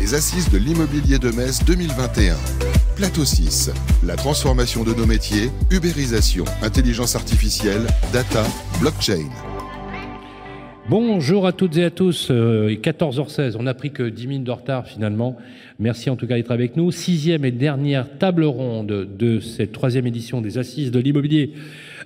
les assises de l'immobilier de Metz 2021. Plateau 6, la transformation de nos métiers, ubérisation, intelligence artificielle, data, blockchain. Bonjour à toutes et à tous, 14h16, euh, on n'a pris que 10 minutes de retard finalement. Merci en tout cas d'être avec nous. Sixième et dernière table ronde de cette troisième édition des Assises de l'immobilier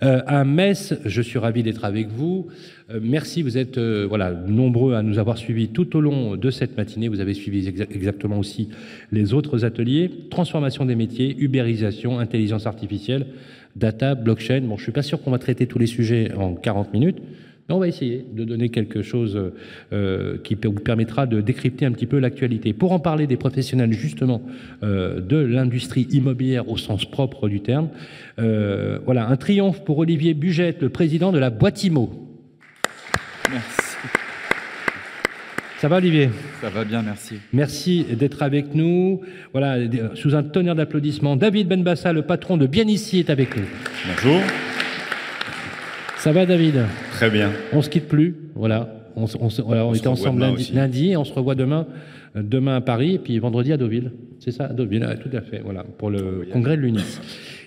euh, à Metz. Je suis ravi d'être avec vous. Euh, merci, vous êtes voilà nombreux à nous avoir suivis tout au long de cette matinée. Vous avez suivi exactement aussi les autres ateliers. Transformation des métiers, ubérisation, intelligence artificielle, data, blockchain. Bon, je suis pas sûr qu'on va traiter tous les sujets en 40 minutes on va essayer de donner quelque chose euh, qui vous permettra de décrypter un petit peu l'actualité. Pour en parler des professionnels justement euh, de l'industrie immobilière au sens propre du terme, euh, voilà, un triomphe pour Olivier Bugette, le président de la Boîte Imo. Merci. Ça va Olivier? Ça va bien, merci. Merci d'être avec nous. Voilà, sous un tonnerre d'applaudissements, David Benbassa, le patron de Bien Ici, est avec nous. Bonjour. Ça va David Très bien. On se quitte plus, voilà. On, était ensemble lundi, et on se revoit demain, euh, demain à Paris et puis vendredi à Deauville. C'est ça, à Deauville, tout à fait, voilà, pour le congrès de l'UNIS.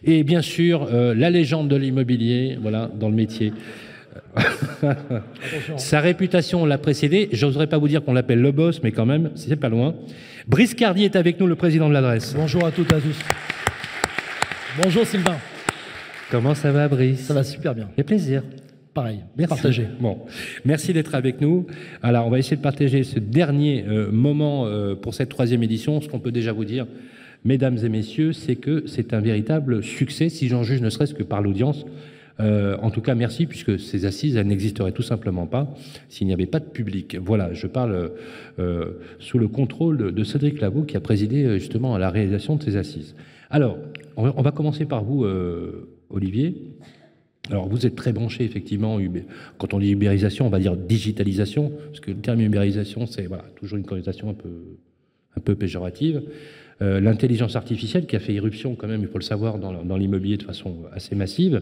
Et bien sûr, euh, la légende de l'immobilier, voilà, dans le métier. Sa réputation l'a précédé. J'oserais pas vous dire qu'on l'appelle le boss, mais quand même, c'est pas loin. Brice Cardier est avec nous, le président de l'adresse. Bonjour à toutes et à tous. Bonjour Sylvain. Comment ça va, Brice Ça va super bien. Et plaisir. Pareil, bien partagé. Bon, merci d'être avec nous. Alors, on va essayer de partager ce dernier euh, moment euh, pour cette troisième édition. Ce qu'on peut déjà vous dire, mesdames et messieurs, c'est que c'est un véritable succès, si j'en juge ne serait-ce que par l'audience. Euh, en tout cas, merci, puisque ces assises, elles n'existeraient tout simplement pas s'il n'y avait pas de public. Voilà, je parle sous le contrôle de Cédric Lavaux, qui a présidé justement à la réalisation de ces assises. Alors, on va commencer par vous, Olivier. Alors vous êtes très branché effectivement, quand on dit ubérisation, on va dire digitalisation, parce que le terme ubérisation, c'est toujours une connotation un peu, un peu péjorative. Euh, l'intelligence artificielle qui a fait irruption quand même, il faut le savoir, dans l'immobilier de façon assez massive.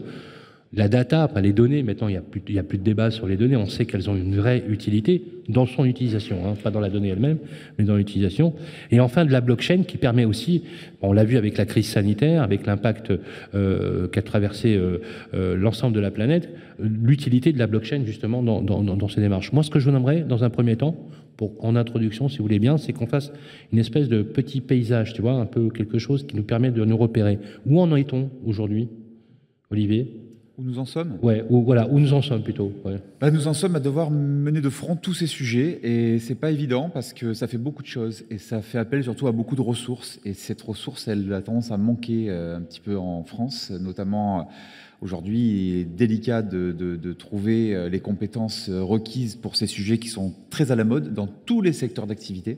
La data, les données, maintenant il n'y a, plus, a plus de débat sur les données, on sait qu'elles ont une vraie utilité dans son utilisation, hein, pas dans la donnée elle-même, mais dans l'utilisation. Et enfin de la blockchain qui permet aussi, on l'a vu avec la crise sanitaire, avec l'impact euh, qu'a traversé euh, euh, l'ensemble de la planète, l'utilité de la blockchain justement dans, ces démarches. Moi ce que je vous aimerais dans un premier temps, pour, en introduction si vous voulez bien, c'est qu'on fasse une espèce de petit paysage, tu vois, un peu quelque chose qui nous permet de nous repérer. Où en est-on aujourd'hui, Olivier? Où nous en sommes Ouais, où, voilà, où nous en sommes plutôt. Bah, nous en sommes à devoir mener de front tous ces sujets et c'est pas évident parce que ça fait beaucoup de choses et ça fait appel surtout à beaucoup de ressources et cette ressource, elle a tendance à manquer euh, un petit peu en France, notamment euh, aujourd'hui, il est délicat de, de, trouver euh, les compétences requises pour ces sujets qui sont très à la mode dans tous les secteurs d'activité.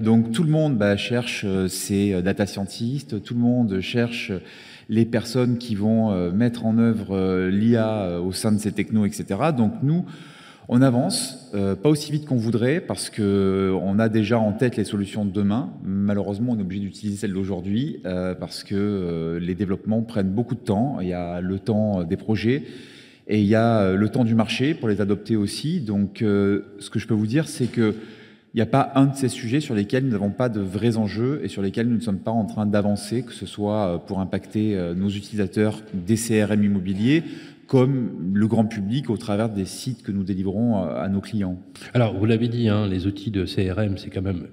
Donc tout le monde bah, cherche ses data scientists, tout le monde cherche les personnes qui vont euh, mettre en œuvre euh, l'IA euh, au sein de ces technos, etc. Donc nous, on avance, pas aussi vite qu'on voudrait, parce qu'on a déjà en tête les solutions de demain. Malheureusement, on est obligé d'utiliser celles d'aujourd'hui, parce que les développements prennent beaucoup de temps. Il y a le temps des projets, et il y a le temps du marché pour les adopter aussi. Donc, ce que je peux vous dire, c'est que il n'y a pas un de ces sujets sur lesquels nous n'avons pas de vrais enjeux et sur lesquels nous ne sommes pas en train d'avancer, que ce soit euh, pour impacter euh, nos utilisateurs des CRM immobiliers, comme le grand public au travers des sites que nous délivrons euh, à nos clients. Alors, vous l'avez dit, hein, les outils de CRM, c'est quand même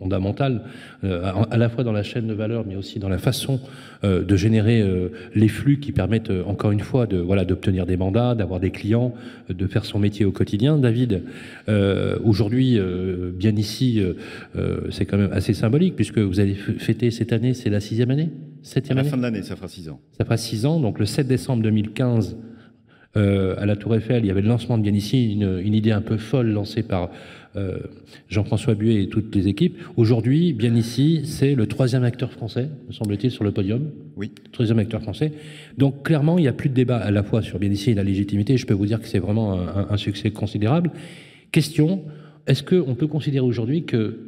fondamentale, euh, à la fois dans la chaîne de valeur, mais aussi dans la façon euh, de générer euh, les flux qui permettent, encore une fois, de voilà d'obtenir des mandats, d'avoir des clients, de faire son métier au quotidien. David, aujourd'hui, bien ici, c'est quand même assez symbolique, puisque vous allez fêter cette année, c'est la sixième année? Septième année À la fin de l'année, ça fera six ans. Ça fera six ans, donc le 7 décembre 2015, à la Tour Eiffel, il y avait le lancement de Bianici, une, une idée un peu folle lancée par euh, Jean-François Buet et toutes les équipes. Aujourd'hui, bien ici, c'est le troisième acteur français, me semble-t-il, sur le podium. Oui. Troisième acteur français. Donc clairement, il n'y a plus de débat à la fois sur bien ici et la légitimité. Je peux vous dire que c'est vraiment un, succès considérable. Question, est-ce qu'on peut considérer aujourd'hui que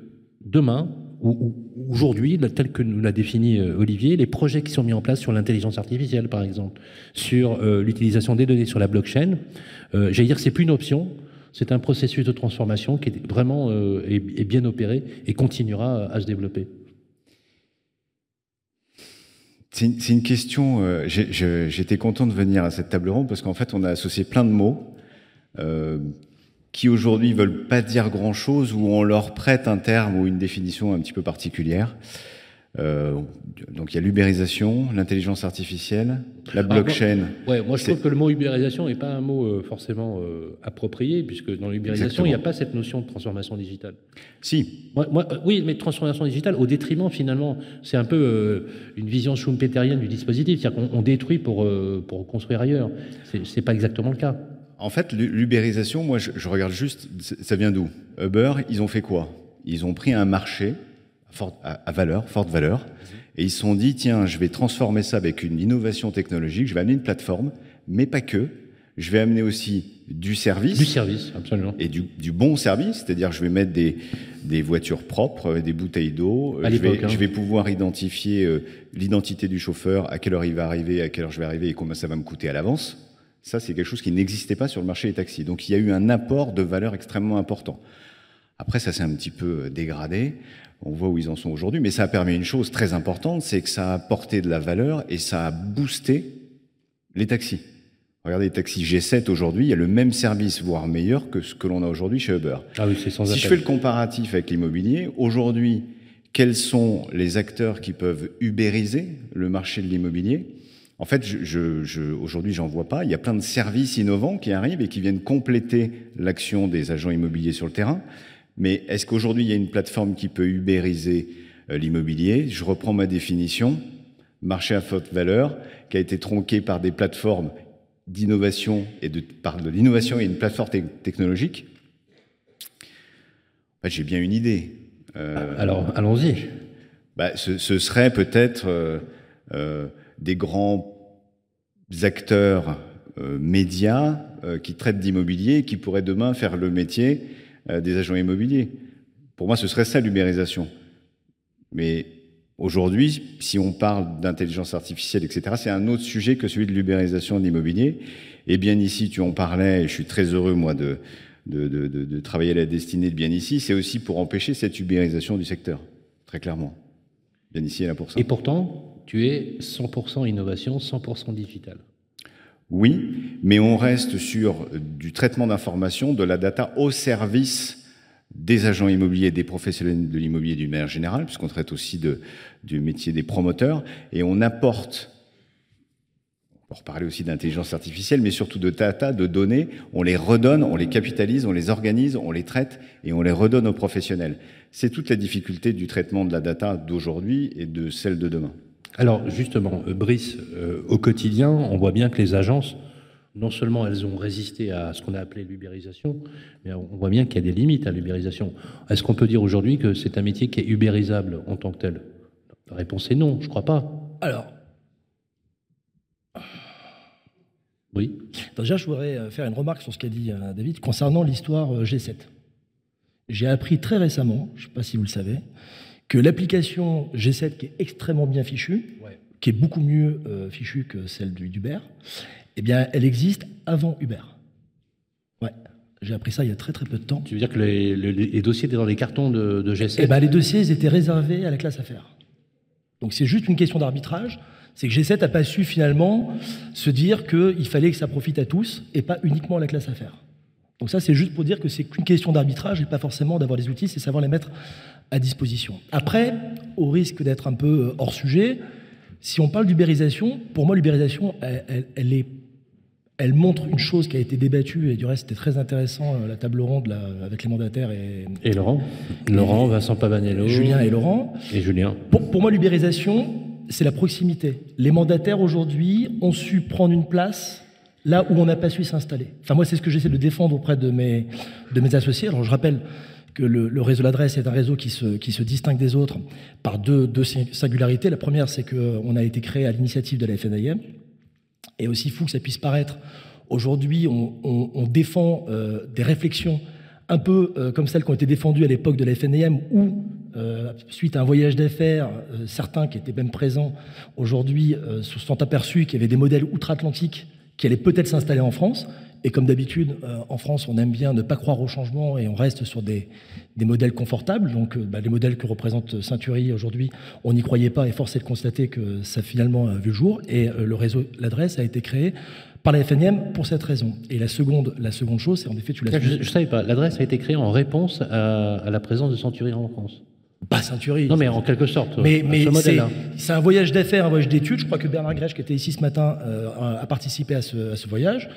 demain, ou, aujourd'hui, tel que nous l'a défini euh, Olivier, les projets qui sont mis en place sur l'intelligence artificielle, par exemple, sur euh, l'utilisation des données sur la blockchain, j'allais dire que c'est plus une option, C'est un processus de transformation qui est vraiment est, bien opéré et continuera à se développer. C'est une, question. J'étais content de venir à cette table ronde parce qu'en fait, on a associé plein de mots qui aujourd'hui veulent pas dire grand-chose ou on leur prête un terme ou une définition un petit peu particulière. Euh, donc il y a l'ubérisation, l'intelligence artificielle, la ah, blockchain. ouais, moi je trouve que le mot ubérisation n'est pas un mot euh, forcément euh, approprié, puisque dans l'ubérisation, il n'y a pas cette notion de transformation digitale. Si. Moi, oui, mais transformation digitale au détriment finalement, c'est un peu une vision schumpeterienne du dispositif, c'est-à-dire qu'on détruit pour, pour construire ailleurs. C'est pas exactement le cas. En fait, l'ubérisation, moi, je, regarde juste, ça vient d'où? Uber, ils ont fait quoi? Ils ont pris un marché à, valeur, forte valeur, et ils se sont dit, tiens, je vais transformer ça avec une innovation technologique, je vais amener une plateforme, mais pas que. Je vais amener aussi du service. Du service, absolument. Et du, bon service, c'est-à-dire je vais mettre des, des voitures propres, des bouteilles d'eau. Je vais, hein. je vais pouvoir identifier euh, l'identité du chauffeur, à quelle heure il va arriver, à quelle heure je vais arriver et combien ça va me coûter à l'avance. Ça, c'est quelque chose qui n'existait pas sur le marché des taxis. Donc il y a eu un apport de valeur extrêmement important. Après, ça s'est un petit peu euh, dégradé. On voit où ils en sont aujourd'hui. Mais ça a permis une chose très importante, c'est que ça a apporté de la valeur et ça a boosté les taxis. Regardez les taxis G7 aujourd'hui, il y a le même service, voire meilleur que ce que l'on a aujourd'hui chez Uber. Ah oui, c'est sans Si je fais le comparatif avec l'immobilier, aujourd'hui, quels sont les acteurs qui peuvent ubériser le marché de l'immobilier? En fait, je, je, aujourd'hui, j'en vois pas. Il y a plein de services innovants qui arrivent et qui viennent compléter l'action des agents immobiliers sur le terrain. Mais est-ce qu'aujourd'hui, il y a une plateforme qui peut ubériser euh, l'immobilier? Je reprends ma définition. Marché à forte valeur, qui a été tronqué par des plateformes d'innovation et de, par de l'innovation et une plateforme technologique. Bah, j'ai bien une idée. Euh, Alors, allons-y. Bah, ce, serait peut-être euh, des grands acteurs médias qui traitent d'immobilier et qui pourraient demain faire le métier des agents immobiliers. Pour moi, ce serait ça l'ubérisation. Mais aujourd'hui, si on parle d'intelligence artificielle, etc., c'est un autre sujet que celui de l'ubérisation de l'immobilier. Et bien ici, tu en parlais, et je suis très heureux, moi, de, de, de, de travailler à la destinée de bien ici, c'est aussi pour empêcher cette ubérisation du secteur, très clairement. Bien ici est là pour ça. Et pourtant, tu es 100% innovation, 100% digital. Oui, mais on reste sur du traitement d'informations, de la data au service des agents immobiliers, des professionnels de l'immobilier d'une manière générale, puisqu'on traite aussi du métier des promoteurs, et on apporte, on reparler aussi d'intelligence artificielle, mais surtout de data, de données, on les redonne, on les capitalise, on les organise, on les traite, et on les redonne aux professionnels. C'est toute la difficulté du traitement de la data d'aujourd'hui et de celle de demain. Alors justement, euh, Brice, euh, au quotidien, on voit bien que les agences, non seulement elles ont résisté à ce qu'on a appelé l'ubérisation, mais on voit bien qu'il y a des limites à l'ubérisation. Est-ce qu'on peut dire aujourd'hui que c'est un métier qui est ubérisable en tant que tel? La réponse est non, je crois pas. Alors, oui. Déjà, je voudrais euh, faire une remarque sur ce qu'a dit David concernant l'histoire G7. J'ai appris très récemment, je ne sais pas si vous le savez, que l'application G7, qui est extrêmement bien fichue, qui est beaucoup mieux euh, fichue que celle d'Uber, eh bien, elle existe avant Uber. Ouais. J'ai appris ça il y a très très peu de temps. Tu veux dire que les, dossiers étaient dans les cartons de, G7 Eh bien, les dossiers étaient réservés à la classe affaires. Donc c'est juste une question d'arbitrage. C'est que G7 n'a pas su finalement se dire qu'il fallait que ça profite à tous et pas uniquement à la classe affaires. Donc ça, c'est juste pour dire que c'est qu'une question d'arbitrage et pas forcément d'avoir les outils, c'est savoir les mettre à disposition. Après, au risque d'être un peu euh, hors sujet, si on parle d'ubérisation, pour moi, l'ubérisation, elle, est, elle montre une chose qui a été débattue, et du reste, c'était très intéressant, euh, la table ronde avec les mandataires et... Et Laurent Laurent, Vincent Pavanello... Julien et Laurent. Et Julien. Pour, pour moi, l'ubérisation, c'est la proximité. Les mandataires, aujourd'hui, ont su prendre une place là où on n'a pas su s'installer. Enfin, moi, c'est ce que j'essaie de défendre auprès de mes, de mes associés. Alors, je rappelle que le, réseau l'adresse est un réseau qui se, qui se distingue des autres par deux, deux singularités. La première, c'est qu'on a été créé à l'initiative de la FNIM. Et aussi fou que ça puisse paraître, aujourd'hui, on, défend euh, des réflexions un peu euh, comme celles qui ont été défendues à l'époque de la FNIM, où, euh, suite à un voyage d'affaires, euh, certains qui étaient même présents aujourd'hui se sont aperçus qu'il y avait des modèles outre-Atlantique qui allait peut-être s'installer en France. Et comme d'habitude, euh, en France, on aime bien ne pas croire au changement et on reste sur des, des modèles confortables. Donc, euh, bah, les modèles que représente Century aujourd'hui, on n'y croyait pas et force est de constater que ça finalement a vu le jour. Et euh, le réseau, l'adresse a été créé par la FNM pour cette raison. Et la seconde, la seconde chose, c'est en effet, tu l'as Je ne savais pas, l'adresse a été créée en réponse à, à la présence de Century en France. Pas Century. Non, mais en quelque sorte. Mais, à mais ce c'est un voyage d'affaires, un voyage d'études. Je crois que Bernard Grèche, qui était ici ce matin, euh, a a participé à ce, à ce voyage.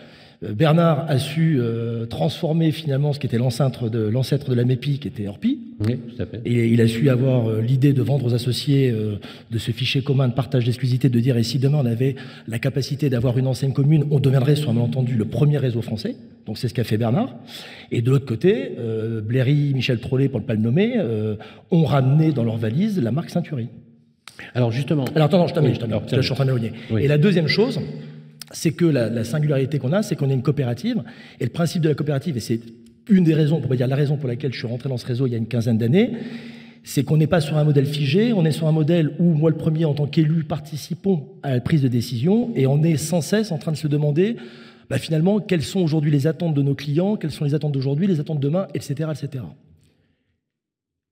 Euh, Bernard a su euh, transformer finalement ce qui était l'ancêtre de, l'ancêtre de la MEPI, qui était Orpi. Oui, tout à fait. Et il a su avoir euh, l'idée de vendre aux associés euh, de ce fichier commun de partage d'exclusivité, de dire et si demain on avait la capacité d'avoir une enseigne commune, on deviendrait sur un malentendu le premier réseau français. Donc c'est ce qu'a fait Bernard. Et de l'autre côté, Blairy, Michel Trollet, pour ne pas le nommer, ont ramené dans leur valise la marque Ceintury. Alors justement. Alors attends, non, je t'amène, Oui, je t'amène, je suis en train de. Oui. Et la deuxième chose, c'est que la, la singularité qu'on a, c'est qu'on est une coopérative. Et le principe de la coopérative, et c'est une des raisons, pour dire la raison pour laquelle je suis rentré dans ce réseau il y a une quinzaine d'années, c'est qu'on n'est pas sur un modèle figé, on est sur un modèle où moi le premier en tant qu'élu participons à la prise de décision et on est sans cesse en train de se demander bah, finalement quelles sont aujourd'hui les attentes de nos clients, quelles sont les attentes d'aujourd'hui, les attentes de demain, etc. etc.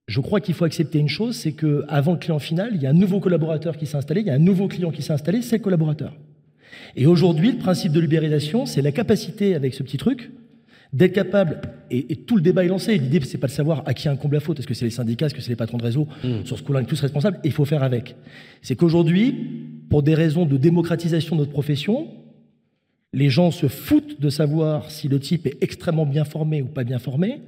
Je crois qu'il faut accepter une chose, c'est que avant le client final, il y a un nouveau collaborateur qui s'est installé, il y a un nouveau client qui s'est installé, c'est le collaborateur. Et aujourd'hui, le principe de l'ubérisation, c'est la capacité avec ce petit truc d'être capable, et, et tout le débat est lancé, l'idée c'est pas de savoir à qui incombe la faute, est-ce que c'est les syndicats, est-ce que c'est les patrons de réseau, sur ce coup-là on est tous responsables, et il faut faire avec. C'est qu'aujourd'hui, pour des raisons de démocratisation de notre profession, les gens se foutent de savoir si le type est extrêmement bien formé ou pas bien formé.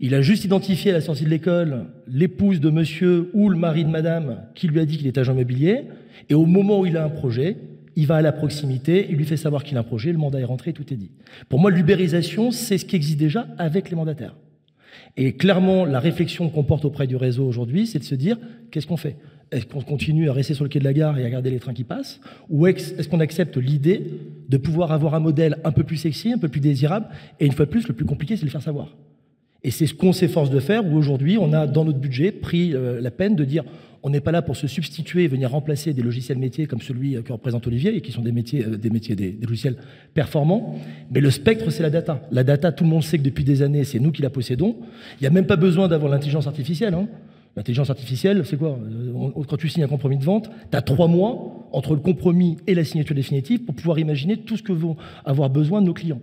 Il a juste identifié à la sortie de l'école l'épouse de monsieur ou le mari de madame qui lui a dit qu'il est agent immobilier. Et au moment où il a un projet, il va à la proximité, il lui fait savoir qu'il a un projet, le mandat est rentré, tout est dit. Pour moi, l'ubérisation, c'est ce qui existe déjà avec les mandataires. Et clairement, la réflexion qu'on porte auprès du réseau aujourd'hui, c'est de se dire qu'est-ce qu'on fait? Est-ce qu'on continue à rester sur le quai de la gare et à regarder les trains qui passent? Ou est-ce qu'on accepte l'idée de pouvoir avoir un modèle un peu plus sexy, un peu plus désirable? Et une fois de plus, le plus compliqué, c'est de le faire savoir. Et c'est ce qu'on s'efforce de faire, où aujourd'hui, on a dans notre budget pris euh, la peine de dire on n'est pas là pour se substituer et venir remplacer des logiciels métiers comme celui euh, que représente Olivier, et qui sont des métiers, euh, des, métiers des, logiciels performants. Mais le spectre, c'est la data. La data, tout le monde sait que depuis des années, c'est nous qui la possédons. Il n'y a même pas besoin d'avoir l'intelligence artificielle. hein. L'intelligence artificielle, c'est quoi Quand tu signes un compromis de vente, tu as trois mois entre le compromis et la signature définitive pour pouvoir imaginer tout ce que vont avoir besoin nos clients.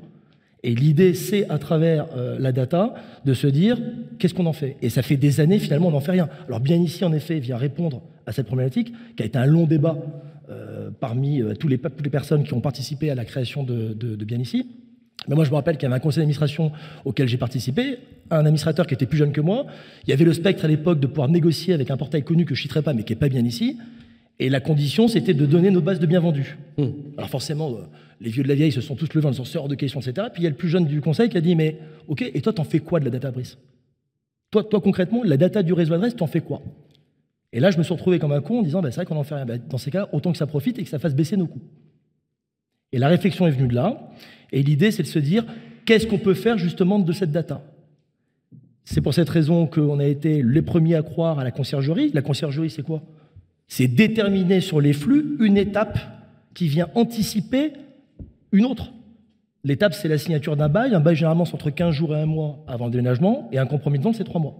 Et l'idée, c'est à travers euh, la data de se dire qu'est-ce qu'on en fait? Et ça fait des années, finalement, on n'en fait rien. Alors bien ici, en effet, vient répondre à cette problématique, qui a été un long débat euh, parmi euh, tous les, toutes les personnes qui ont participé à la création de, de, de bien ici. Mais moi, je me rappelle qu'il y avait un conseil d'administration auquel j'ai participé, un administrateur qui était plus jeune que moi. Il y avait le spectre à l'époque de pouvoir négocier avec un portail connu que je ne citerai pas, mais qui n'est pas bien ici. Et la condition, c'était de donner nos bases de bien vendus. Alors forcément, les vieux de la vieille se sont tous levés en disant c'est hors de question, etc. Puis il y a le plus jeune du conseil qui a dit mais ok, et toi, t'en fais quoi de la data Brice? Toi, toi, concrètement, la data du réseau adresse, t'en fais quoi? Et là, je me suis retrouvé comme un con en disant bah, c'est vrai qu'on en fait rien. Bah, dans ces cas, autant que ça profite et que ça fasse baisser nos coûts. Et la réflexion est venue de là. Et l'idée, c'est de se dire qu'est-ce qu'on peut faire justement de cette data? C'est pour cette raison qu'on a été les premiers à croire à la conciergerie. La conciergerie, c'est quoi? C'est déterminer sur les flux une étape qui vient anticiper une autre. L'étape, c'est la signature d'un bail. Un bail, généralement, c'est entre 15 jours et un mois avant le déménagement. Et un compromis de vente, c'est 3 mois.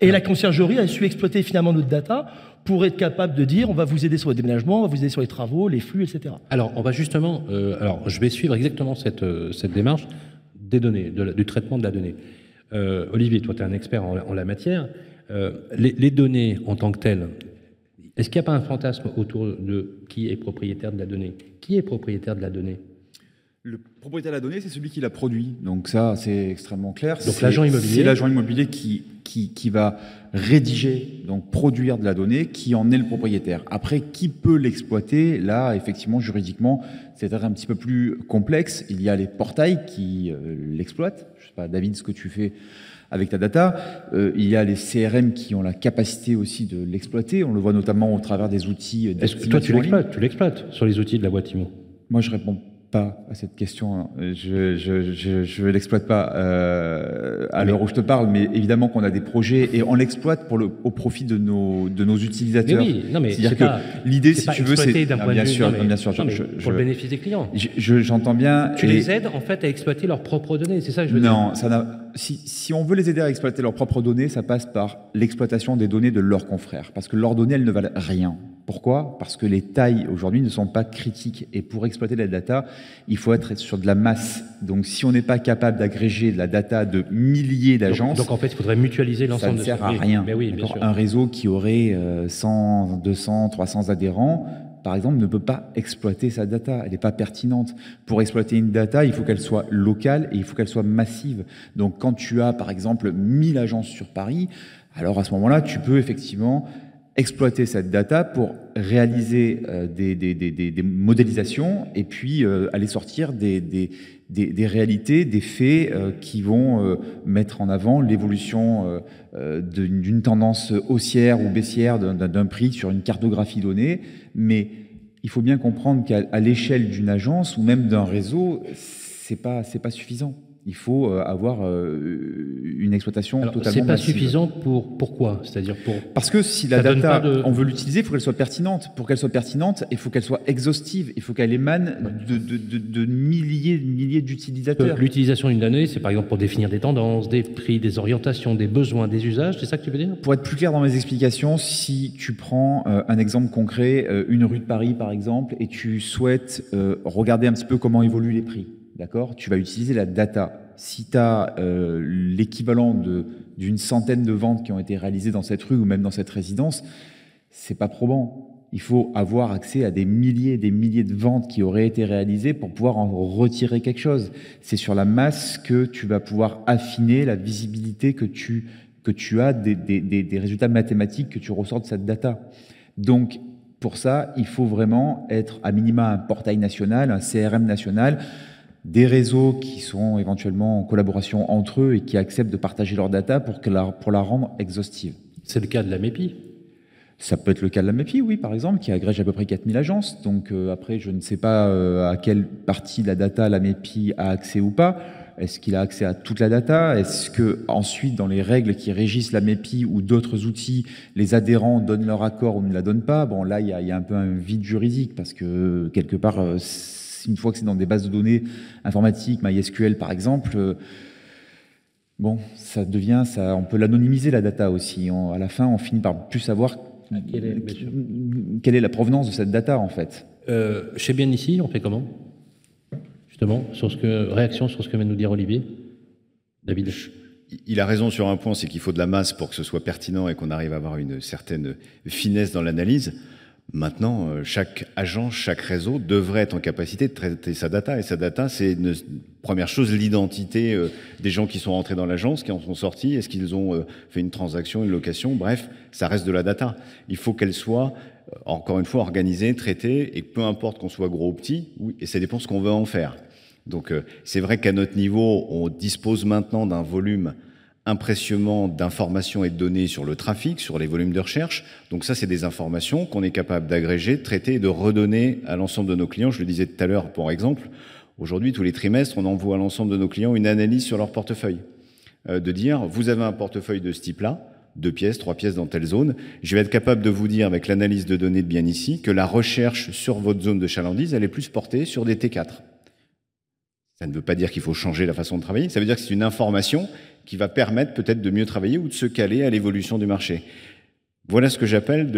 Et la conciergerie a su exploiter finalement notre data pour être capable de dire on va vous aider sur le déménagement, on va vous aider sur les travaux, les flux, etc. Alors, on va justement. euh, alors, je vais suivre exactement cette, euh, cette démarche des données, du traitement de la donnée. Euh, Olivier, toi, tu es un expert en, la matière. Les, les données en tant que telles, est-ce qu'il n'y a pas un fantasme autour de qui est propriétaire de la donnée? Qui est propriétaire de la donnée? Le propriétaire de la donnée, c'est celui qui la produit. Donc ça, c'est extrêmement clair. Donc l'agent immobilier. C'est l'agent immobilier qui, qui, qui va rédiger, donc produire de la donnée, qui en est le propriétaire. Après, qui peut l'exploiter? Là, effectivement, juridiquement, c'est un petit peu plus complexe. Il y a les portails qui euh, l'exploitent. Je sais pas, David, ce que tu fais avec ta data. Euh, il y a les CRM qui ont la capacité aussi de l'exploiter. On le voit notamment au travers des outils. Est-ce que toi, tu l'exploites? Tu l'exploites sur les outils de la boîte IMO Moi, je réponds pas à cette question. Je je, je, je l'exploite pas euh, à l'heure où je te parle, mais évidemment qu'on a des projets et on l'exploite pour le au profit de nos de nos utilisateurs. Mais oui, non mais c'est-à-dire que l'idée, si tu veux, c'est Ah, bien sûr, non, bien sûr. non, je- pour le bénéfice des clients. je- je- j'entends bien. Tu et- les aides en fait à exploiter leurs propres données, c'est ça que je veux dire. Non, ça n'a. Si, si on veut les aider à exploiter leurs propres données, ça passe par l'exploitation des données de leurs confrères, parce que leurs données, elles ne valent rien. Pourquoi? Parce que les tailles aujourd'hui ne sont pas critiques, et pour exploiter la data, il faut être sur de la masse. Donc, si on n'est pas capable d'agréger de la data de milliers d'agences, donc, en fait, il faudrait mutualiser ça l'ensemble ne de sert ça. à rien. Oui, bien D'accord? sûr. Un réseau qui aurait euh, 100, 200, 300 adhérents, par exemple, ne peut pas exploiter sa data. Elle n'est pas pertinente. Pour exploiter une data, il faut qu'elle soit locale et il faut qu'elle soit massive. Donc, quand tu as, par exemple, 1000 agences sur Paris, alors à ce moment-là, tu peux effectivement exploiter cette data pour réaliser euh, des, modélisations et puis euh, aller sortir des, réalités, des faits euh, qui vont mettre en avant l'évolution d'une tendance haussière ou baissière d'un prix sur une cartographie donnée. Mais il faut bien comprendre qu'à l'échelle d'une agence ou même d'un réseau, c'est pas c'est pas suffisant. Il faut euh, avoir euh, une exploitation Alors, totalement c'est pas massive. suffisant pour pourquoi C'est-à-dire pour Parce que si la data, de- on veut l'utiliser, il faut qu'elle soit pertinente. Pour qu'elle soit pertinente, il faut qu'elle soit exhaustive. Il faut qu'elle émane de, de- de- de milliers, milliers d'utilisateurs. l'utilisation d'une donnée, c'est par exemple pour définir des tendances, des prix, des orientations, des besoins, des usages. C'est ça que tu veux dire? Pour être plus clair dans mes explications, si tu prends euh, un exemple concret, euh, une rue de Paris par exemple, et tu souhaites euh, regarder un petit peu comment évoluent les prix, d'accord? Tu vas utiliser la data. Si tu as l'équivalent de- d'une centaine de ventes qui ont été réalisées dans cette rue ou même dans cette résidence, c'est pas probant. Il faut avoir accès à des milliers et des milliers de ventes qui auraient été réalisées pour pouvoir en retirer quelque chose. C'est sur la masse que tu vas pouvoir affiner la visibilité que tu, que tu as des, des- des- des résultats mathématiques que tu ressors de cette data. Donc, pour ça, il faut vraiment être à minima un portail national, un CRM national, des réseaux qui sont éventuellement en collaboration entre eux et qui acceptent de partager leur data pour, que la, pour la rendre exhaustive. C'est le cas de la MEPI. Ça peut être le cas de la MEPI, oui, par exemple, qui agrège à peu près 4000 agences. Donc euh, après, je ne sais pas euh, à quelle partie de la data la MEPI a accès ou pas. Est-ce qu'il a accès à toute la data? Est-ce que ensuite, dans les règles qui régissent la MEPI ou d'autres outils, les adhérents donnent leur accord ou ne la donnent pas? Bon, là, il y, a, il y a un peu un vide juridique parce que quelque part, euh, une fois que c'est dans des bases de données informatiques, MySQL par exemple. euh, Bon, ça devient, ça, on peut l'anonymiser la data aussi. On- à la fin, on finit par plus savoir quelle est, bien sûr. quelle est la provenance de cette data en fait. Euh, chez Bien ici, on fait comment? Justement, sur ce que, réaction sur ce que vient de nous dire Olivier? David? Il a raison sur un point, c'est qu'il faut de la masse pour que ce soit pertinent et qu'on arrive à avoir une certaine finesse dans l'analyse. Maintenant, euh, chaque agent, chaque réseau devrait être en capacité de traiter sa data. Et sa data, c'est une première chose, l'identité euh, des gens qui sont rentrés dans l'agence, qui en sont sortis, est-ce qu'ils ont euh, fait une transaction, une location, bref, ça reste de la data. Il faut qu'elle soit, encore une fois, organisée, traitée, et peu importe qu'on soit gros ou petit, et ça dépend ce qu'on veut en faire. Donc c'est vrai qu'à notre niveau, on dispose maintenant d'un volume impressionnant d'informations et de données sur le trafic, sur les volumes de recherche. Donc ça, c'est des informations qu'on est capable d'agréger, de traiter et de redonner à l'ensemble de nos clients. Je le disais tout à l'heure, pour exemple, aujourd'hui, tous les trimestres, on envoie à l'ensemble de nos clients une analyse sur leur portefeuille. Euh, de dire, vous avez un portefeuille de ce type-là, deux pièces, trois pièces dans telle zone. Je vais être capable de vous dire, avec l'analyse de données de bien ici, que la recherche sur votre zone de chalandise, elle est plus portée sur des T4. Ça ne veut pas dire qu'il faut changer la façon de travailler, ça veut dire que c'est une information qui va permettre peut-être de mieux travailler ou de se caler à l'évolution du marché. Voilà ce que j'appelle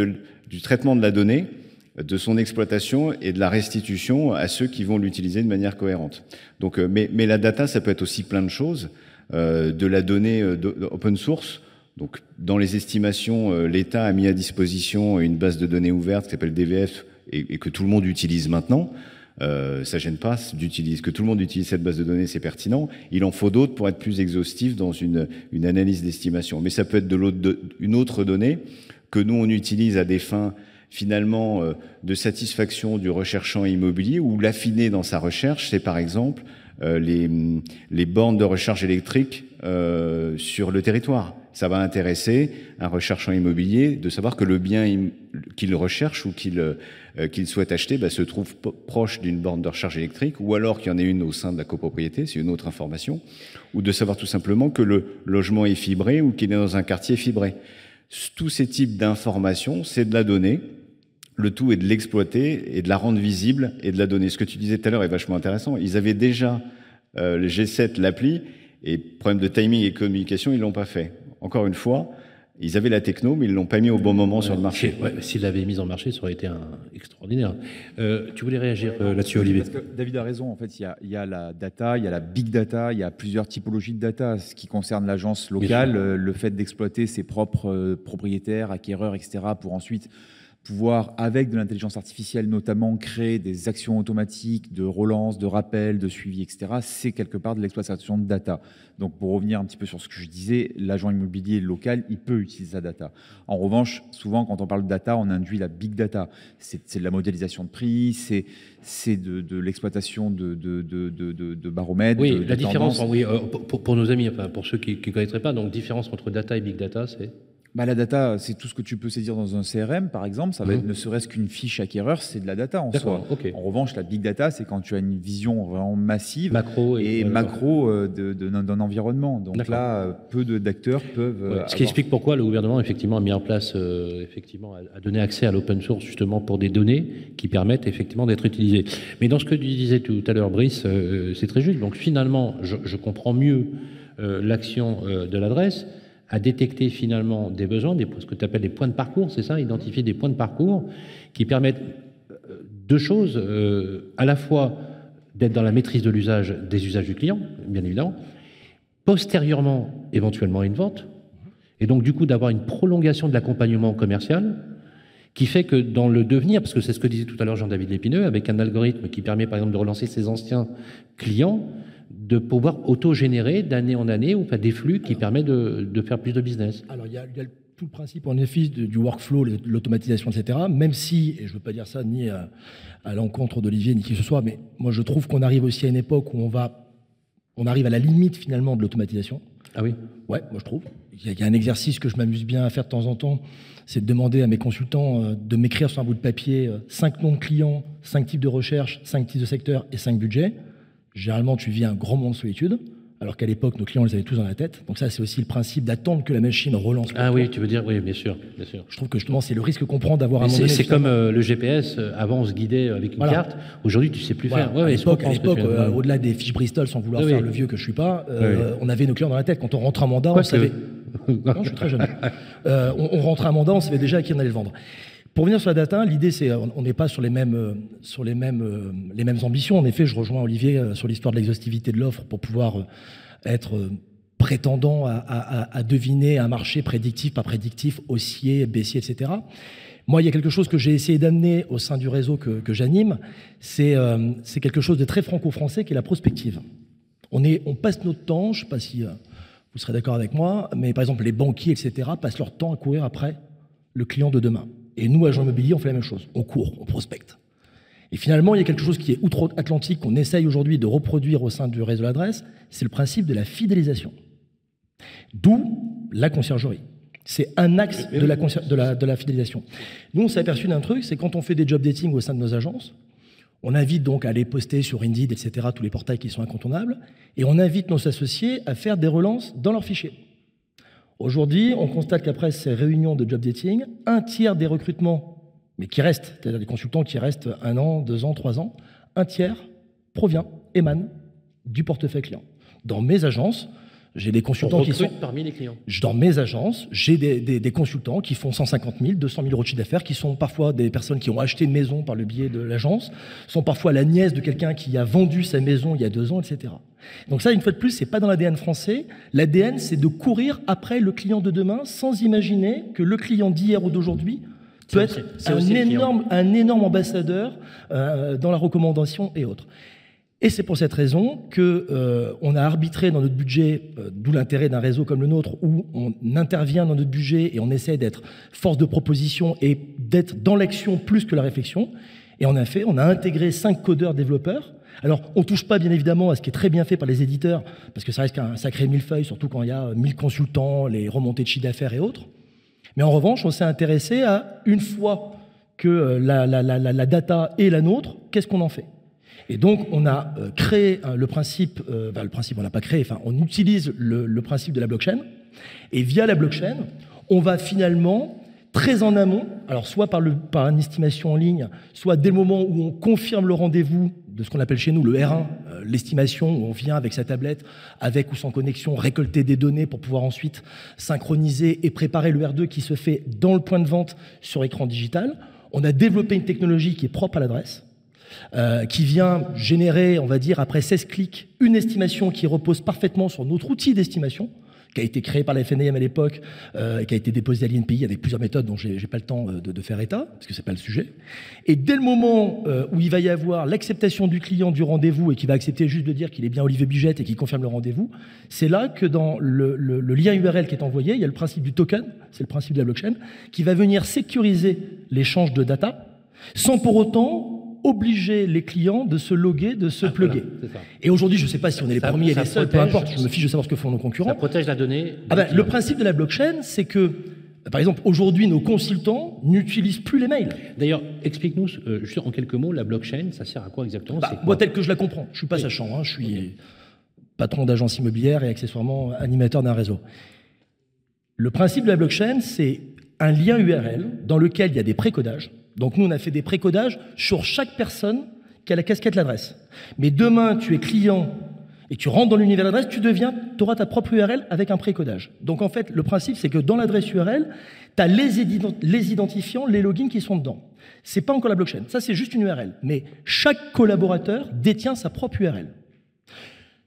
du traitement de la donnée, de son exploitation et de la restitution à ceux qui vont l'utiliser de manière cohérente. Donc, euh, mais, la data, ça peut être aussi plein de choses, euh, de la donnée euh, open source. Donc, dans les estimations, l'État a mis à disposition une base de données ouverte qui s'appelle DVF et que tout le monde utilise maintenant. Euh, ça gêne pas d'utiliser que tout le monde utilise cette base de données, c'est pertinent. Il en faut d'autres pour être plus exhaustif dans une, une analyse d'estimation. Mais ça peut être de l'autre, une autre donnée que nous on utilise à des fins finalement euh, de satisfaction du recherchant immobilier ou l'affiner dans sa recherche. C'est par exemple euh, les, les bornes de recharge électrique euh, sur le territoire. Ça va intéresser un recherchant immobilier de savoir que le bien qu'il recherche ou qu'il euh, souhaite acheter bah, se trouve proche d'une borne de recharge électrique, ou alors qu'il y en ait une au sein de la copropriété, c'est une autre information, ou de savoir tout simplement que le logement est fibré ou qu'il est dans un quartier fibré. Tous ces types d'informations, c'est de la donnée. Le tout est de l'exploiter et de la rendre visible et de la donner. Ce que tu disais tout à l'heure est vachement intéressant. Ils avaient déjà euh, le G7, l'appli, et problème de timing et de communication, ils l'ont pas fait. Encore une fois, ils avaient la techno, mais ils l'ont pas mis au bon moment sur le marché. Ouais, S'ils l'avaient mise en marché, ça aurait été un... extraordinaire. Euh, tu voulais réagir euh, là-dessus, Olivier Parce que David a raison. En fait, il y, y, a, la data, il y a la big data, il y a plusieurs typologies de data. Ce qui concerne l'agence locale, euh, le fait d'exploiter ses propres propriétaires, acquéreurs, etc., pour ensuite pouvoir, avec de l'intelligence artificielle notamment, créer des actions automatiques de relance, de rappel, de suivi, etc., c'est quelque part de l'exploitation de data. Donc pour revenir un petit peu sur ce que je disais, l'agent immobilier local, il peut utiliser sa data. En revanche, souvent quand on parle de data, on induit la big data. C'est de la modélisation de prix, c'est de, de l'exploitation de, de, de, baromètres. Oui, la différence, oui, euh, pour, pour, nos amis, enfin, pour ceux qui ne connaîtraient pas, donc différence entre data et big data, c'est bah, la data, c'est tout ce que tu peux saisir dans un CRM, par exemple. Ça va être, mmh. ne serait-ce qu'une fiche acquéreur, c'est de la data en soi. En revanche, la big data, c'est quand tu as une vision vraiment massive macro et, macro euh, d'un environnement. Donc là, euh, peu d'acteurs peuvent. Ouais. Euh, ce qui explique pourquoi le gouvernement effectivement a mis en place, effectivement, a donné accès à l'open source justement pour des données qui permettent effectivement d'être utilisées. Mais dans ce que tu disais tout à l'heure, Brice, c'est très juste. Donc finalement, je, je comprends mieux l'action de l'adresse à détecter finalement des besoins, des, ce que tu appelles des points de parcours, c'est ça, identifier des points de parcours qui permettent euh, deux choses, euh, à la fois d'être dans la maîtrise de l'usage des usages du client, bien évidemment, postérieurement éventuellement une vente, et donc du coup d'avoir une prolongation de l'accompagnement commercial qui fait que dans le devenir, parce que c'est ce que disait tout à l'heure Jean-David Lépineux, avec un algorithme qui permet par exemple de relancer ses anciens clients, de pouvoir auto-générer d'année en année ou des flux qui permettent de, faire plus de business Alors, il y a, tout le principe en effet du workflow, de l'automatisation, etc. Même si, et je ne veux pas dire ça ni à, l'encontre d'Olivier ni qui que ce soit, mais moi je trouve qu'on arrive aussi à une époque où on va, on arrive à la limite finalement de l'automatisation. Ah oui Ouais, moi je trouve. Il y, a un exercice que je m'amuse bien à faire de temps en temps, c'est de demander à mes consultants euh, de m'écrire sur un bout de papier euh, cinq noms de clients, cinq types de recherche, cinq types de secteurs et cinq budgets. Généralement, tu vis un grand moment de solitude, alors qu'à l'époque, nos clients les avaient tous dans la tête. Donc ça, c'est aussi le principe d'attendre que la machine relance. Ah oui, tu veux dire, oui, bien sûr, bien sûr. Je trouve que justement, c'est le risque qu'on prend d'avoir un moment C'est comme euh, le GPS. Euh, avant, on se guidait avec une carte. Aujourd'hui, tu sais plus faire. à l'époque, euh, au-delà des fiches Bristol, sans vouloir faire le vieux que je suis pas, on avait nos clients dans la tête. Quand on rentre un mandat, on savait. non, je suis très jeune. on, on rentrait un mandat, on savait déjà à qui on allait le vendre. Pour venir sur la data, l'idée, c'est on n'est pas sur les mêmes euh, sur les mêmes euh, les mêmes ambitions. En effet, je rejoins Olivier euh, sur l'histoire de l'exhaustivité de l'offre pour pouvoir être prétendant à, deviner un marché prédictif, pas prédictif, haussier, baissier, etc. Moi, il y a quelque chose que j'ai essayé d'amener au sein du réseau que, j'anime, c'est quelque chose de très franco-français qui est la prospective. On passe notre temps, je ne sais pas si vous serez d'accord avec moi, mais par exemple les banquiers, etc., passent leur temps à courir après le client de demain. Et nous, agents immobiliers, on fait la même chose. On court, on prospecte. Et finalement, il y a quelque chose qui est outre-Atlantique qu'on essaye aujourd'hui de reproduire au sein du réseau d'adresse, c'est le principe de la fidélisation. D'où la conciergerie. C'est un axe de la, de, la, fidélisation. Nous, on s'est aperçu d'un truc, c'est quand on fait des job dating au sein de nos agences, on invite donc à aller poster sur Indeed, etc., tous les portails qui sont incontournables, et on invite nos associés à faire des relances dans leurs fichiers. Aujourd'hui, on constate qu'après ces réunions de job dating, un tiers des recrutements, mais qui restent, c'est-à-dire des consultants qui restent un an, deux ans, trois ans, un tiers provient, émane du portefeuille client. Dans mes agences, j'ai des consultants qui sont parmi les clients. Dans mes agences, j'ai des, consultants qui font 150 000, 200 000 euros de chiffre d'affaires, qui sont parfois des personnes qui ont acheté une maison par le biais de l'agence, sont parfois la nièce de quelqu'un qui a vendu sa maison il y a deux ans, etc. Donc ça, une fois de plus, c'est pas dans l'ADN français. L'ADN, c'est de courir après le client de demain, sans imaginer que le client d'hier ou d'aujourd'hui peut être un énorme, un énorme ambassadeur euh, dans la recommandation et autres. Et c'est pour cette raison que euh, on a arbitré dans notre budget, euh, d'où l'intérêt d'un réseau comme le nôtre, où on intervient dans notre budget et on essaie d'être force de proposition et d'être dans l'action plus que la réflexion. Et en a fait, on a intégré cinq codeurs développeurs Alors, on touche pas bien évidemment à ce qui est très bien fait par les éditeurs, parce que ça reste un sacré millefeuille, surtout quand il y a 1000 consultants, les remontées de chiffre d'affaires et autres. Mais en revanche, on s'est intéressé à, une fois que euh, la data est la nôtre, qu'est-ce qu'on en fait? Et donc, on a euh, créé euh, le principe, enfin, le principe, on n'a pas créé, enfin, on utilise le, principe de la blockchain. Et via la blockchain, on va finalement très en amont, alors soit par, une estimation en ligne, soit dès le moment où on confirme le rendez-vous de ce qu'on appelle chez nous le R1, euh, l'estimation où on vient avec sa tablette, avec ou sans connexion, récolter des données pour pouvoir ensuite synchroniser et préparer le R2 qui se fait dans le point de vente sur écran digital. On a développé une technologie qui est propre à l'adresse, euh, qui vient générer, on va dire, après 16 clics, une estimation qui repose parfaitement sur notre outil d'estimation qui a été créé par la FNIM à l'époque, euh, qui a été déposé à l'INPI avec plusieurs méthodes dont j'ai pas le temps euh, de, faire état, parce que c'est pas le sujet. Et dès le moment où il va y avoir l'acceptation du client du rendez-vous et qui va accepter juste de dire qu'il est bien Olivier Bigette et qu'il confirme le rendez-vous, c'est là que dans le, le, le, lien URL qui est envoyé, il y a le principe du token, c'est le principe de la blockchain, qui va venir sécuriser l'échange de data, sans pour autant obliger les clients de se loguer, de se ah, plugger. Voilà, et aujourd'hui, je ne sais pas si on est les ça, premiers et les seuls, peu importe, je me fiche de savoir ce que font nos concurrents. Ça protège la donnée. Ah ben, le principe de la blockchain, c'est que, par exemple, aujourd'hui, nos consultants n'utilisent plus les mails. D'ailleurs, explique-nous, euh, juste en quelques mots, la blockchain, ça sert à quoi exactement bah, Moi, tel que je la comprends, je ne suis pas oui. sachant, hein, je suis okay. patron d'agence immobilière et accessoirement animateur d'un réseau. Le principe de la blockchain, c'est un lien URL dans lequel il y a des précodages donc nous, on a fait des précodages sur chaque personne qui a la casquette l'adresse. Mais demain, tu es client et tu rentres dans l'univers d'adresse, tu deviens, auras ta propre URL avec un précodage. Donc en fait, le principe, c'est que dans l'adresse URL, tu as les, identifiants, les logins qui sont dedans. C'est pas encore la blockchain. Ça, c'est juste une URL. Mais chaque collaborateur détient sa propre URL.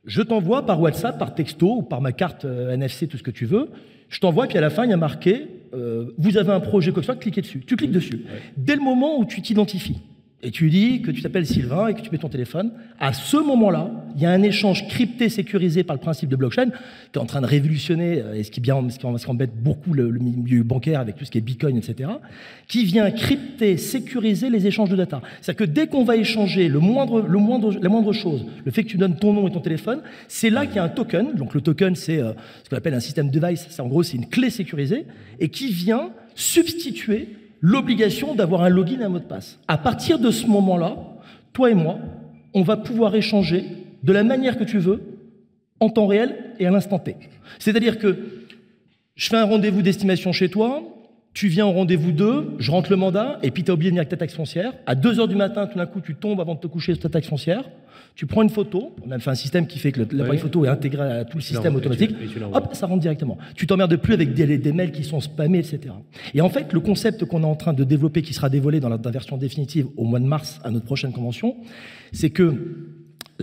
Je t'envoie par WhatsApp, par texto ou par ma carte euh, NFC, tout ce que tu veux. Je t'envoie, puis à la fin, il y a marqué euh, Vous avez un projet comme ça, cliquez dessus. Tu cliques dessus. Ouais. Dès le moment où tu t'identifies, et tu dis que tu t'appelles Sylvain et que tu mets ton téléphone, à ce moment-là, il y a un échange crypté sécurisé par le principe de blockchain qui est en train de révolutionner, euh, et ce qui, bien, ce qui embête beaucoup le, milieu bancaire avec tout ce qui est Bitcoin, etc., qui vient crypter, sécuriser les échanges de data. C'est-à-dire que dès qu'on va échanger le moindre, la moindre chose, le fait que tu donnes ton nom et ton téléphone, c'est là qu'il y a un token. Donc le token, c'est euh, ce qu'on appelle un système device. En gros, c'est une clé sécurisée et qui vient substituer l'obligation d'avoir un login et un mot de passe. À partir de ce moment-là, toi et moi, on va pouvoir échanger de la manière que tu veux, en temps réel et à l'instant T. C'est-à-dire que je fais un rendez-vous d'estimation chez toi, tu viens au rendez-vous 2, je rentre le mandat, et puis tu as oublié de venir avec ta taxe foncière. À 2 heures du matin, tout d'un coup, tu tombes avant de te coucher sur ta taxe foncière. Tu prends une photo, on a fait un système qui fait que l'appareil oui. photo est intégré à tout le système non, automatique. Et tu, et tu Hop, ça rentre directement. Tu t'emmerdes plus avec des, des, mails qui sont spammés, etc. Et en fait, le concept qu'on est en train de développer, qui sera dévoilé dans la, version définitive au mois de mars à notre prochaine convention, c'est que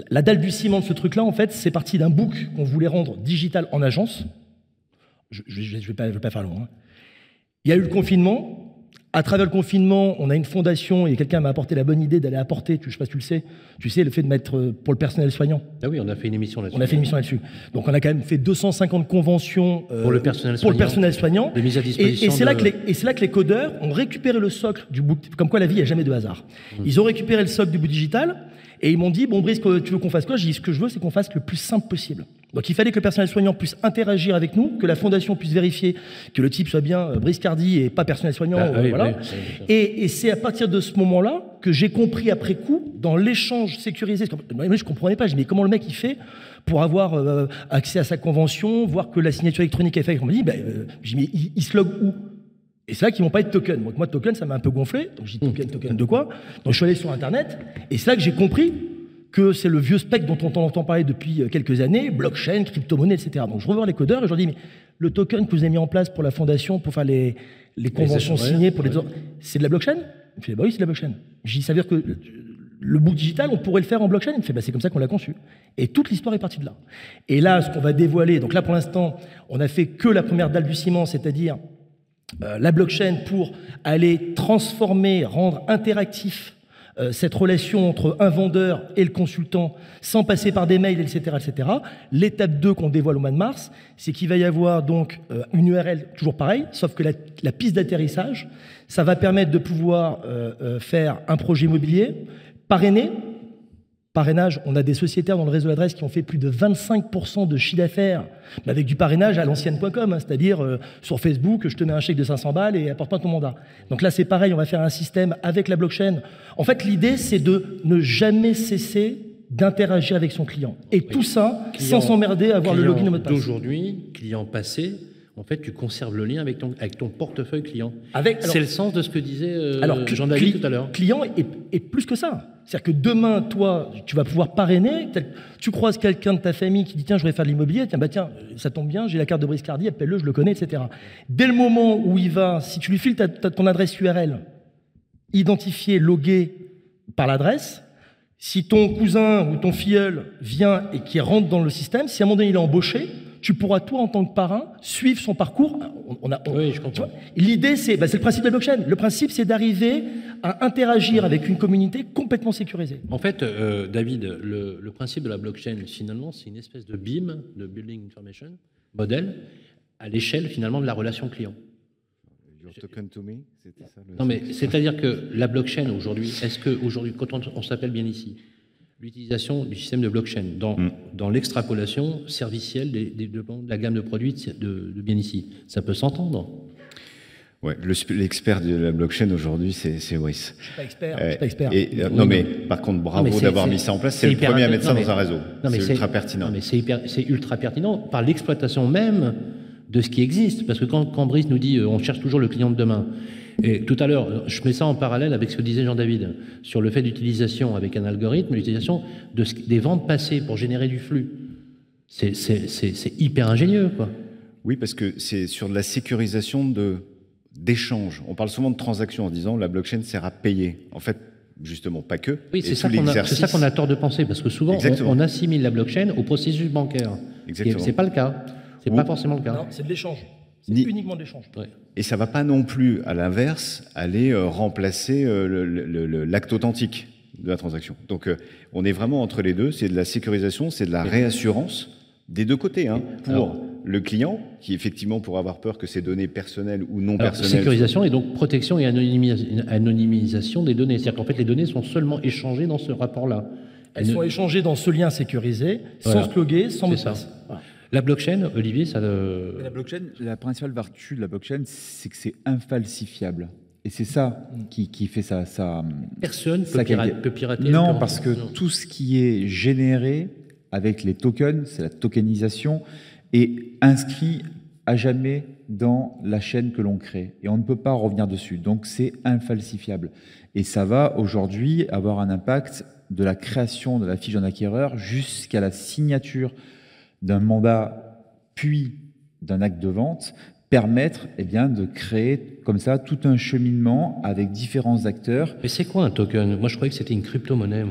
la dalle du ciment de ce truc-là, en fait, c'est parti d'un book qu'on voulait rendre digital en agence. Je ne vais, vais, pas faire long. Hein. Il y a eu le confinement. À travers le confinement, on a une fondation et quelqu'un m'a apporté la bonne idée d'aller apporter, je ne sais pas si tu le sais, tu sais, le fait de mettre euh, pour le personnel soignant. Ah oui, on a fait une émission là-dessus. On a fait une émission là-dessus. Donc on a quand même fait 250 conventions euh, pour le personnel pour soignant. Le personnel soignant. De mise à disposition. Et, et c'est de... là, que les, et là que les codeurs ont récupéré le socle du bout, comme quoi la vie, il n'y a jamais de hasard. Mmh. Ils ont récupéré le socle du bout digital et ils m'ont dit, bon Brice, tu veux qu'on fasse quoi? J'ai dit, ce que je veux, c'est qu'on fasse le plus simple possible. Donc il fallait que le personnel soignant puisse interagir avec nous, que la fondation puisse vérifier que le type soit bien euh, Brice Cardi et pas personnel soignant. Ah, euh, oui, voilà. oui, oui, et, et c'est à partir de ce moment-là que j'ai compris après coup, dans l'échange sécurisé, moi je ne comprenais pas, je dis mais comment le mec il fait pour avoir euh, accès à sa convention, voir que la signature électronique est faite? On m'a dit, ben, euh, mais il, il se log où? Et c'est là qu'ils m'ont pas de token. Donc moi, token, ça m'a un peu gonflé. Donc j'ai dit token, token de quoi? Donc je suis allé sur Internet. Et c'est là que j'ai compris que c'est le vieux spec dont on entend parler depuis quelques années, blockchain, crypto-monnaie, etc. Donc je revois les codeurs et je leur dis, mais le token que vous avez mis en place pour la fondation, pour faire les, les conventions signées pour les ouais. c'est de la blockchain? Il me fait, bah oui, c'est de la blockchain. J'ai dit, ça veut dire que le bout digital, on pourrait le faire en blockchain Il me fait, bah c'est comme ça qu'on l'a conçu. Et toute l'histoire est partie de là. Et là, ce qu'on va dévoiler, donc là pour l'instant, on a fait que la première dalle du ciment, c'est-à-dire euh, la blockchain pour aller transformer, rendre interactif euh, cette relation entre un vendeur et le consultant sans passer par des mails, etc. etc. L'étape 2 qu'on dévoile au mois de mars, c'est qu'il va y avoir donc euh, une URL toujours pareil, sauf que la, la piste d'atterrissage, ça va permettre de pouvoir euh, euh faire un projet immobilier parrainé Parrainage, on a des sociétaires dans le réseau d'adresses qui ont fait plus de 25% de chiffre d'affaires avec du parrainage à l'ancienne.com, hein, c'est-à-dire euh, sur Facebook, je te mets un chèque de 500 balles et apporte-moi ton mandat. Donc là, c'est pareil, on va faire un système avec la blockchain. En fait, l'idée, c'est de ne jamais cesser d'interagir avec son client. Et tout ça sans s'emmerder à avoir le login et mot de passe. D'aujourd'hui, client passé, en fait, tu conserves le lien avec ton, avec ton portefeuille client. C'est le sens de ce que disait euh, Jean-David tout à l'heure. Client est, plus que ça. C'est-à-dire que demain, toi, tu vas pouvoir parrainer. Tu croises quelqu'un de ta famille qui dit Tiens, je voudrais faire de l'immobilier. Tiens, bah tiens, ça tombe bien, j'ai la carte de Briscardi, appelle-le, je le connais, etc. Dès le moment où il va, si tu lui files ton adresse URL, identifiée, loguée par l'adresse, si ton cousin ou ton filleul vient et qui rentre dans le système, si à un moment donné il est embauché, tu pourras, toi, en tant que parrain, suivre son parcours. On, a, oui, je comprends. L'idée, c'est bah, le principe de la blockchain. Le principe, c'est d'arriver à interagir avec une communauté complètement sécurisée. En fait, euh, David, le, principe de la blockchain, finalement, c'est une espèce de BIM, de Building Information Model, à l'échelle, finalement, de la relation client. Your token to me, ça Non, mais c'est-à-dire que la blockchain aujourd'hui, est-ce que aujourd'hui, quand on s'appelle bien ici, l'utilisation du système de blockchain dans, mm. dans l'extrapolation servicielle des, de la gamme de produits de, bien ici. Ça peut s'entendre. Ouais, l'expert de la blockchain aujourd'hui, c'est suis pas expert. Euh, suis pas expert. Et, euh, non, mais par contre, bravo d'avoir mis ça en place. C'est le premier à mettre ça dans un réseau. C'est ultra pertinent. mais c'est ultra pertinent par l'exploitation même de ce qui existe. Parce que quand, quand Brice nous dit euh, on cherche toujours le client de demain, et tout à l'heure, je mets ça en parallèle avec ce que disait Jean-David sur le fait d'utilisation avec un algorithme, l'utilisation de des ventes passées pour générer du flux. C'est hyper ingénieux, quoi. Oui, parce que c'est sur de la sécurisation de d'échanges. On parle souvent de transactions en disant la blockchain sert à payer. En fait, justement, pas que. Oui, c'est ça qu'on a, a, tort de penser, parce que souvent, on, assimile la blockchain au processus bancaire. Exactement. C'est pas le cas. C'est pas forcément le cas. Non, c'est de l'échange. C'est uniquement de l'échange. Et ça ne va pas non plus, à l'inverse, aller euh, remplacer euh, l'acte authentique de la transaction. Donc euh, on est vraiment entre les deux, c'est de la sécurisation, c'est de la réassurance des deux côtés, hein, pour le client, qui effectivement pourra avoir peur que ses données personnelles ou non personnelles... Sécurisation et donc protection et anonymisation des données. C'est-à-dire qu'en fait les données sont seulement échangées dans ce rapport-là. Elles, sont échangées dans ce lien sécurisé, sans se loguer, sans mot de passe. La blockchain, Olivier, ça. La blockchain, la principale vertu de la blockchain, c'est que c'est infalsifiable. Et c'est ça qui, fait ça. ça Personne ne peut, pirater. Non, parce que tout ce qui est généré avec les tokens, c'est la tokenisation, est inscrit à jamais dans la chaîne que l'on crée. Et on ne peut pas revenir dessus. Donc c'est infalsifiable. Et ça va aujourd'hui avoir un impact de la création de la fiche d'un acquéreur jusqu'à la signature d'un mandat puis d'un acte de vente permettre eh bien, de créer comme ça tout un cheminement avec différents acteurs. Mais c'est quoi un token? Moi, je croyais que c'était une crypto-monnaie.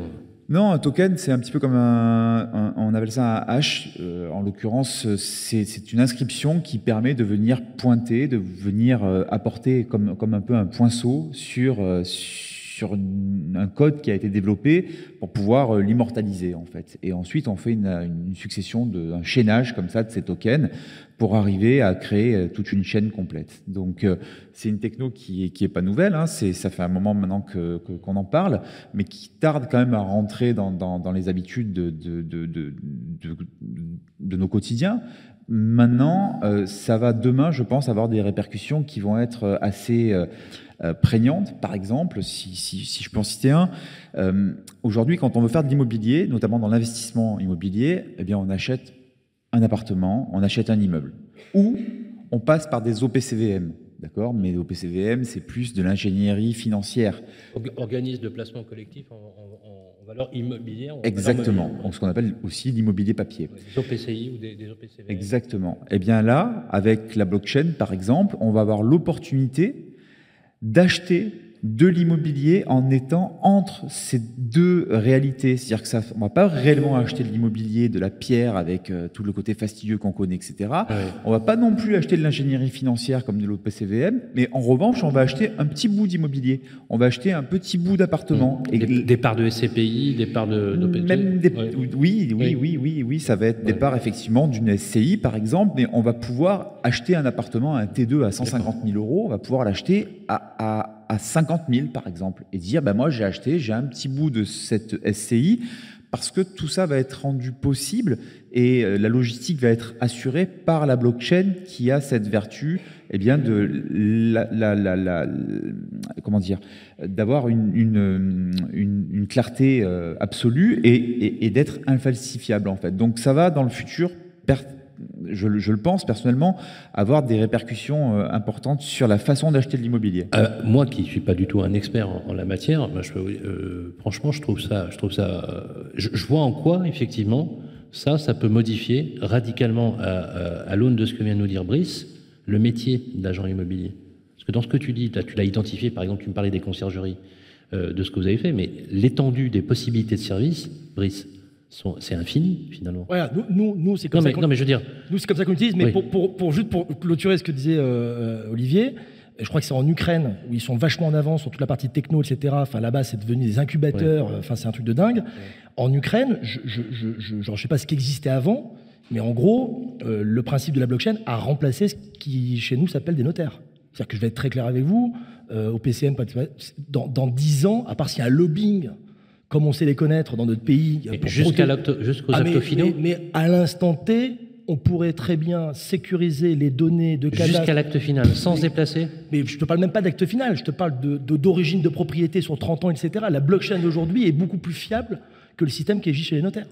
Non, un token, c'est un petit peu comme un, on appelle ça un hash. Euh, en l'occurrence, c'est une inscription qui permet de venir pointer, de venir euh, apporter comme, comme un peu un poinceau sur, euh, sur un code qui a été développé pour pouvoir euh, l'immortaliser en fait. Et ensuite, on fait une, succession de un chaînage comme ça de ces tokens pour arriver à créer euh, toute une chaîne complète. Donc, euh, c'est une techno qui est, qui est pas nouvelle. Hein. C'est ça fait un moment maintenant que qu'on en parle, mais qui tarde quand même à rentrer dans, dans, les habitudes de de, de, de, de, nos quotidiens. Maintenant, ça va demain, je pense, avoir des répercussions qui vont être assez euh, prégnante, par exemple, si, je peux en citer un. Euh, aujourd'hui, quand on veut faire de l'immobilier, notamment dans l'investissement immobilier, eh bien, on achète un appartement, on achète un immeuble. Ou on passe par des OPCVM. D'accord? Mais OPCVM, c'est plus de l'ingénierie financière. Organisme de placement collectif en, valeur immobilière. Exactement. Donc, ce qu'on appelle aussi l'immobilier papier. Des OPCI ou des, des OPCVM. Exactement. Eh bien là, avec la blockchain, par exemple, on va avoir l'opportunité d'acheter de l'immobilier en étant entre ces deux réalités. C'est-à-dire que ça, on va pas réellement acheter de l'immobilier, de la pierre avec euh, tout le côté fastidieux qu'on connaît, etc. On On va pas non plus acheter de l'ingénierie financière comme de l'OPCVM, mais en revanche, on va acheter un petit bout d'immobilier. On va acheter un petit bout d'appartement. Mmh. Des, parts de SCPI, des parts de Même oui, oui, oui, oui, oui, ça va être des parts effectivement d'une SCI par exemple, mais on va pouvoir acheter un appartement, un T2 à 150 000 euros, on va pouvoir l'acheter à, à à 50 000 par exemple et dire bah moi j'ai acheté, j'ai un petit bout de cette SCI parce que tout ça va être rendu possible et euh, la logistique va être assurée par la blockchain qui a cette vertu eh bien de la, la, la, comment dire d'avoir une, une, une, clarté euh, absolue et, et, et d'être infalsifiable en fait. Donc ça va dans le futur je, le pense personnellement, avoir des répercussions euh, importantes sur la façon d'acheter de l'immobilier euh, Moi, qui ne suis pas du tout un expert en, la matière, euh, franchement, je trouve ça, je trouve ça, je, vois en quoi effectivement ça, ça peut modifier radicalement à, l'aune de ce que vient de nous dire Brice, le métier d'agent immobilier. Parce que dans ce que tu dis, tu l'as identifié, par exemple, tu me parlais des conciergeries, de ce que vous avez fait, mais l'étendue des possibilités de service, Brice, c'est infini finalement. Voilà, nous, nous, c'est comme, ça non, mais je veux dire, nous c'est comme ça qu'on utilise. Mais pour, pour, pour, juste pour clôturer ce que disait euh, euh, Olivier, je crois que c'est en Ukraine où ils sont vachement en avance sur toute la partie techno, etc. Enfin là-bas, c'est devenu des incubateurs. Enfin, c'est un truc de dingue. En Ukraine, je, je, je, je, sais pas ce qui existait avant, mais en gros, euh, le principe de la blockchain a remplacé ce qui chez nous s'appelle des notaires. C'est-à-dire que je vais être très clair avec vous, au PCM, dans, dans 10 ans, à part s'il y a un lobbying comme on sait les connaître dans notre pays. Jusqu'à jusqu'aux ah, mais, mais, à l'instant T, on pourrait très bien sécuriser les données de cadastre. Jusqu'à l'acte final, sans se déplacer Mais je ne te parle même pas d'acte final, je te parle d'origine de, de, propriété sur 30 ans, etc. La blockchain d'aujourd'hui est beaucoup plus fiable que le système qui existe chez les notaires.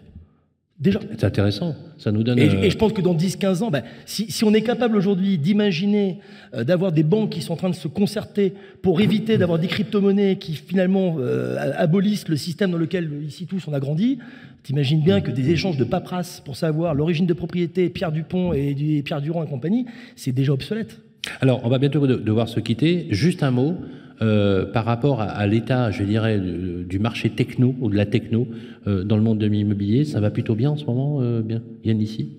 Déjà. C'est intéressant. Ça nous donne. Et, euh, je pense que dans 10-15 ans, ben, si, si, on est capable aujourd'hui d'imaginer euh, d'avoir des banques qui sont en train de se concerter pour éviter d'avoir des crypto-monnaies qui finalement euh, abolissent le système dans lequel ici tous on a grandi, t'imagines bien que des échanges de paperasse pour savoir l'origine de propriété, Pierre Dupont et, et Pierre Durand et compagnie, c'est déjà obsolète. Alors, on va bientôt devoir se quitter. Juste un mot. Euh, par rapport à, l'état, je dirais, du, marché techno ou de la techno euh, dans le monde de l'immobilier, ça va plutôt bien en ce moment, euh, bien Yann ici?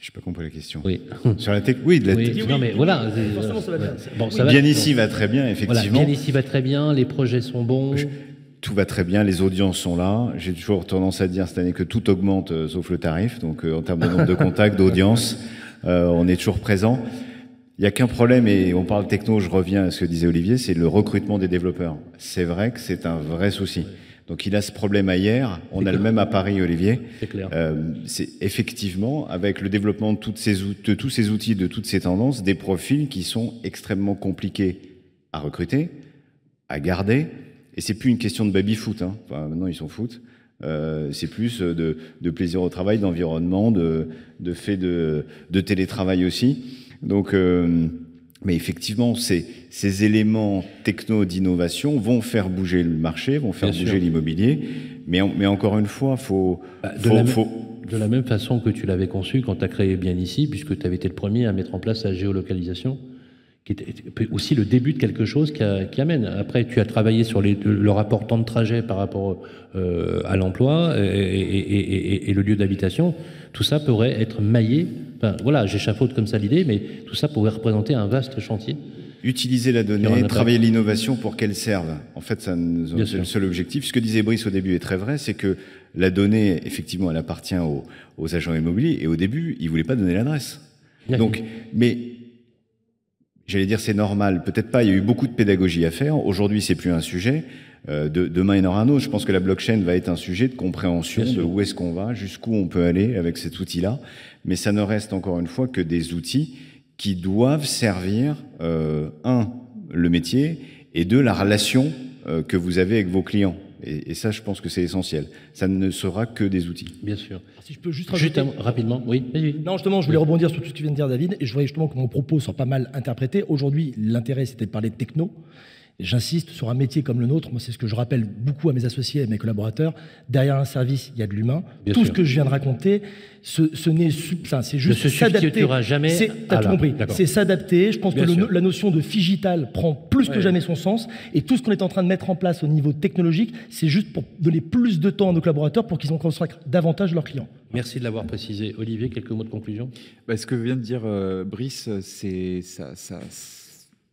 Je n'ai pas compris la question. Oui. Sur la tech, oui, de la oui, Non, mais voilà. ça va bien. ici va très bien, effectivement. bien ici va très bien, les projets sont bons. tout va très bien, les audiences sont là. J'ai toujours tendance à dire cette année que tout augmente sauf le tarif. Donc, en termes de nombre de contacts, d'audience, on est toujours présent. Il n'y a qu'un problème, et on parle techno, je reviens à ce que disait Olivier, c'est le recrutement des développeurs. C'est vrai que c'est un vrai souci. Donc il a ce problème ailleurs, on a le même à Paris, Olivier. C'est clair. Euh, c'est effectivement, avec le développement de, toutes ces, de tous ces outils, de toutes ces tendances, des profils qui sont extrêmement compliqués à recruter, à garder. Et c'est plus une question de baby-foot. Hein. Enfin, maintenant, ils s'en foutent. Euh, c'est plus de, de, plaisir au travail, d'environnement, de, de fait de, de télétravail aussi. Donc, euh, mais effectivement, ces, ces éléments techno d'innovation vont faire bouger le marché, vont faire bouger l'immobilier. Mais, mais encore une fois, faut, bah, de, la faut, de la même façon que tu l'avais conçu quand tu as créé Bien Ici, puisque tu avais été le premier à mettre en place la géolocalisation qui est aussi le début de quelque chose qui, qui amène. Après, tu as travaillé sur les, le rapport temps de trajet par rapport euh, à l'emploi et, et, et, et, le lieu d'habitation. Tout ça pourrait être maillé. Enfin, voilà, j'échafaude comme ça l'idée, mais tout ça pourrait représenter un vaste chantier. Utiliser la donnée, travailler l'innovation pour qu'elle serve. En fait, c'est le seul objectif. Ce que disait Brice au début est très vrai, c'est que la donnée, effectivement, elle appartient aux, aux agents immobiliers. Et au début, ils voulaient pas donner l'adresse. Donc, mais J'allais dire c'est normal, peut-être pas. Il y a eu beaucoup de pédagogie à faire. Aujourd'hui, c'est plus un sujet. Euh, de, demain, il y en aura un autre. Je pense que la blockchain va être un sujet de compréhension de où est-ce qu'on va, jusqu'où on peut aller avec cet outil-là. Mais ça ne reste encore une fois que des outils qui doivent servir euh, un le métier et deux la relation euh, que vous avez avec vos clients. Et, ça, je pense que c'est essentiel. Ça ne sera que des outils. Bien sûr. Si je peux juste rajouter... rapidement, oui. Non, justement, je voulais rebondir sur tout ce que tu viens de dire, David, et je voudrais justement que mon propos soit pas mal interprété. Aujourd'hui, l'intérêt, c'était de parler de techno. J'insiste sur un métier comme le nôtre, moi c'est ce que je rappelle beaucoup à mes associés et à mes collaborateurs, derrière un service, il y a de l'humain. Tout ce que je viens de raconter, ce, ce n'est c'est juste s'adapter. jamais. C'est compris. C'est s'adapter. Je pense que la notion de figital prend plus que jamais son sens et tout ce qu'on est en train de mettre en place au niveau technologique, c'est juste pour donner plus de temps à nos collaborateurs pour qu'ils en consacrent davantage leurs clients. Merci de l'avoir précisé. Olivier, quelques mots de conclusion? Bah, Ce que vient de dire euh, Brice, c'est ça, ça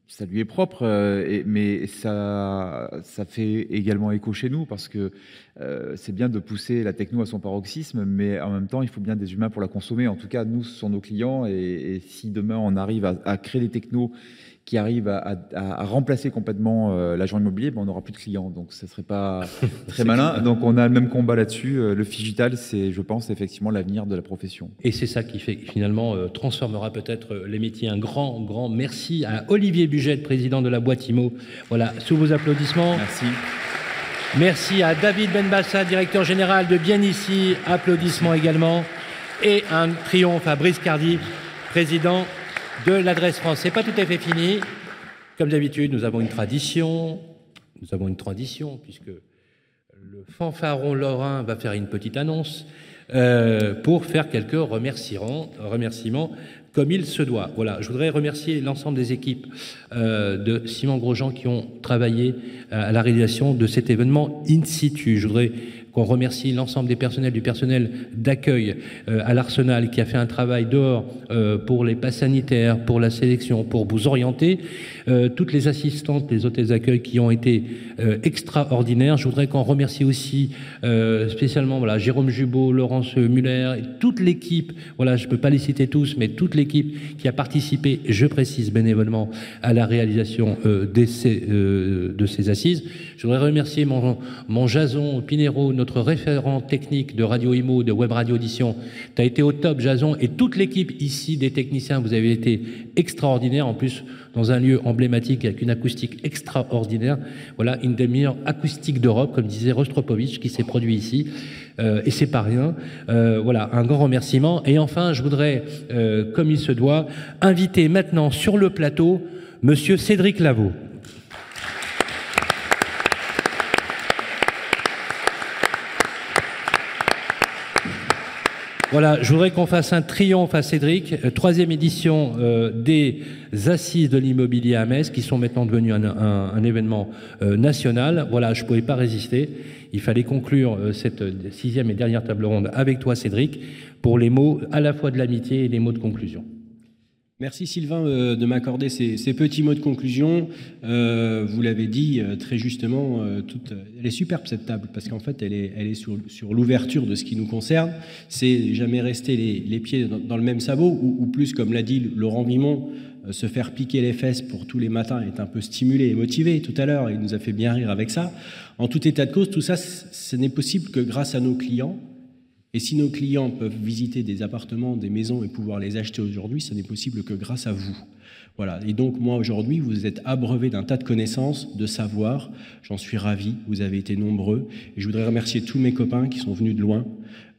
ça lui est propre, euh, mais ça, fait également écho chez nous parce que euh, c'est bien de pousser la techno à son paroxysme, mais en même temps, il faut bien des humains pour la consommer. En tout cas, nous, ce sont nos clients, et, si demain on arrive à, créer des technos qui arrive à, remplacer complètement euh, l'agent immobilier, ben, on n'aura plus de clients. Donc, ce ne serait pas très malin. Donc, on a le même combat là-dessus. Euh, le digital, c'est, je pense, effectivement l'avenir de la profession. Et c'est ça qui fait, finalement, euh, transformera peut-être les métiers. Un grand, grand merci à Olivier Buget, président de la boîte IMO. Voilà, sous vos applaudissements. Merci. Merci à David Benbassa, directeur général de Bien Ici. Applaudissements également. Et un triomphe à Brice Cardi, président de l'adresse France. C'est pas tout à fait fini. Comme d'habitude, nous avons une tradition. Nous avons une tradition puisque le fanfaron lorrain va faire une petite annonce euh, pour faire quelques remerciements, comme il se doit. Voilà, je voudrais remercier l'ensemble des équipes euh, de Simon Grosjean qui ont travaillé à la réalisation de cet événement in situ. Je voudrais qu'on remercie l'ensemble des personnels, du personnel d'accueil euh, à l'Arsenal qui a fait un travail dehors euh, pour les passes sanitaires, pour la sélection, pour vous orienter. Euh, toutes les assistantes, les hôtesses d'accueil qui ont été extraordinaires. Je voudrais qu'on remercie aussi spécialement voilà, Jérôme Jubot, Laurence Muller, et toute l'équipe, voilà, je ne peux pas les citer tous, mais toute l'équipe qui a participé, je précise bénévolement, à la réalisation de ces assises. Je voudrais remercier mon, mon Jason Pinero, notre référent technique de Radio Imo, de Web Radio Audition. Tu as été au top, Jason, et toute l'équipe ici des techniciens, vous avez été extraordinaire, en plus dans un lieu emblématique avec une acoustique extraordinaire. Voilà, une des meilleures acoustiques d'Europe, comme disait Rostropovitch, qui s'est produit ici. Euh, et c'est pas rien. Euh, voilà, un grand remerciement. Et enfin, je voudrais, euh, comme il se doit, inviter maintenant sur le plateau Monsieur Cédric Lavaux. Voilà, je voudrais qu'on fasse un triomphe à Cédric, euh, troisième édition euh, des Assises de l'immobilier à Metz, qui sont maintenant devenues un, événement euh, national. Voilà, je ne pouvais pas résister. Il fallait conclure cette sixième et dernière table ronde avec toi, Cédric, pour les mots à la fois de l'amitié et les mots de conclusion. Merci Sylvain euh, de m'accorder ces, petits mots de conclusion. Euh, vous l'avez dit euh, très justement, elle est superbe cette table parce qu'en fait elle est, sur, l'ouverture de ce qui nous concerne. C'est jamais rester les, pieds dans, le même sabot ou, plus comme l'a dit Laurent Vimon, se faire piquer les fesses pour tous les matins est un peu stimulé et motivé tout à l'heure. Il nous a fait bien rire avec ça. En tout état de cause, tout ça, ce n'est possible que grâce à nos clients et si nos clients peuvent visiter des appartements, des maisons et pouvoir les acheter aujourd'hui, ce n'est possible que grâce à vous. Voilà. Et donc, moi, aujourd'hui, vous êtes abreuvé d'un tas de connaissances, de savoir. J'en suis ravi. Vous avez été nombreux. Et je voudrais remercier tous mes copains qui sont venus de loin.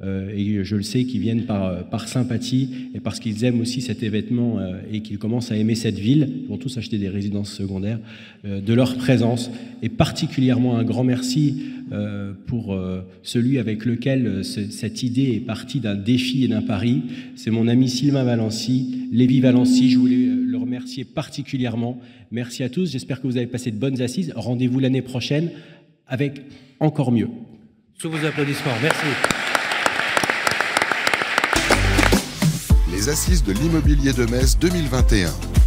Euh, et je le sais, qui viennent par, euh, par sympathie et parce qu'ils aiment aussi cet événement euh, et qu'ils commencent à aimer cette ville. Ils vont tous acheter des résidences secondaires. de leur présence. Et particulièrement un grand merci pour celui avec lequel cette idée est partie d'un défi et d'un pari. C'est mon ami Sylvain Valency, Lévi Valency. Je voulais le remercier particulièrement. Merci à tous. J'espère que vous avez passé de bonnes assises. Rendez-vous l'année prochaine avec encore mieux. Sous vos applaudissements. Merci. Assises de l'immobilier de Metz 2021.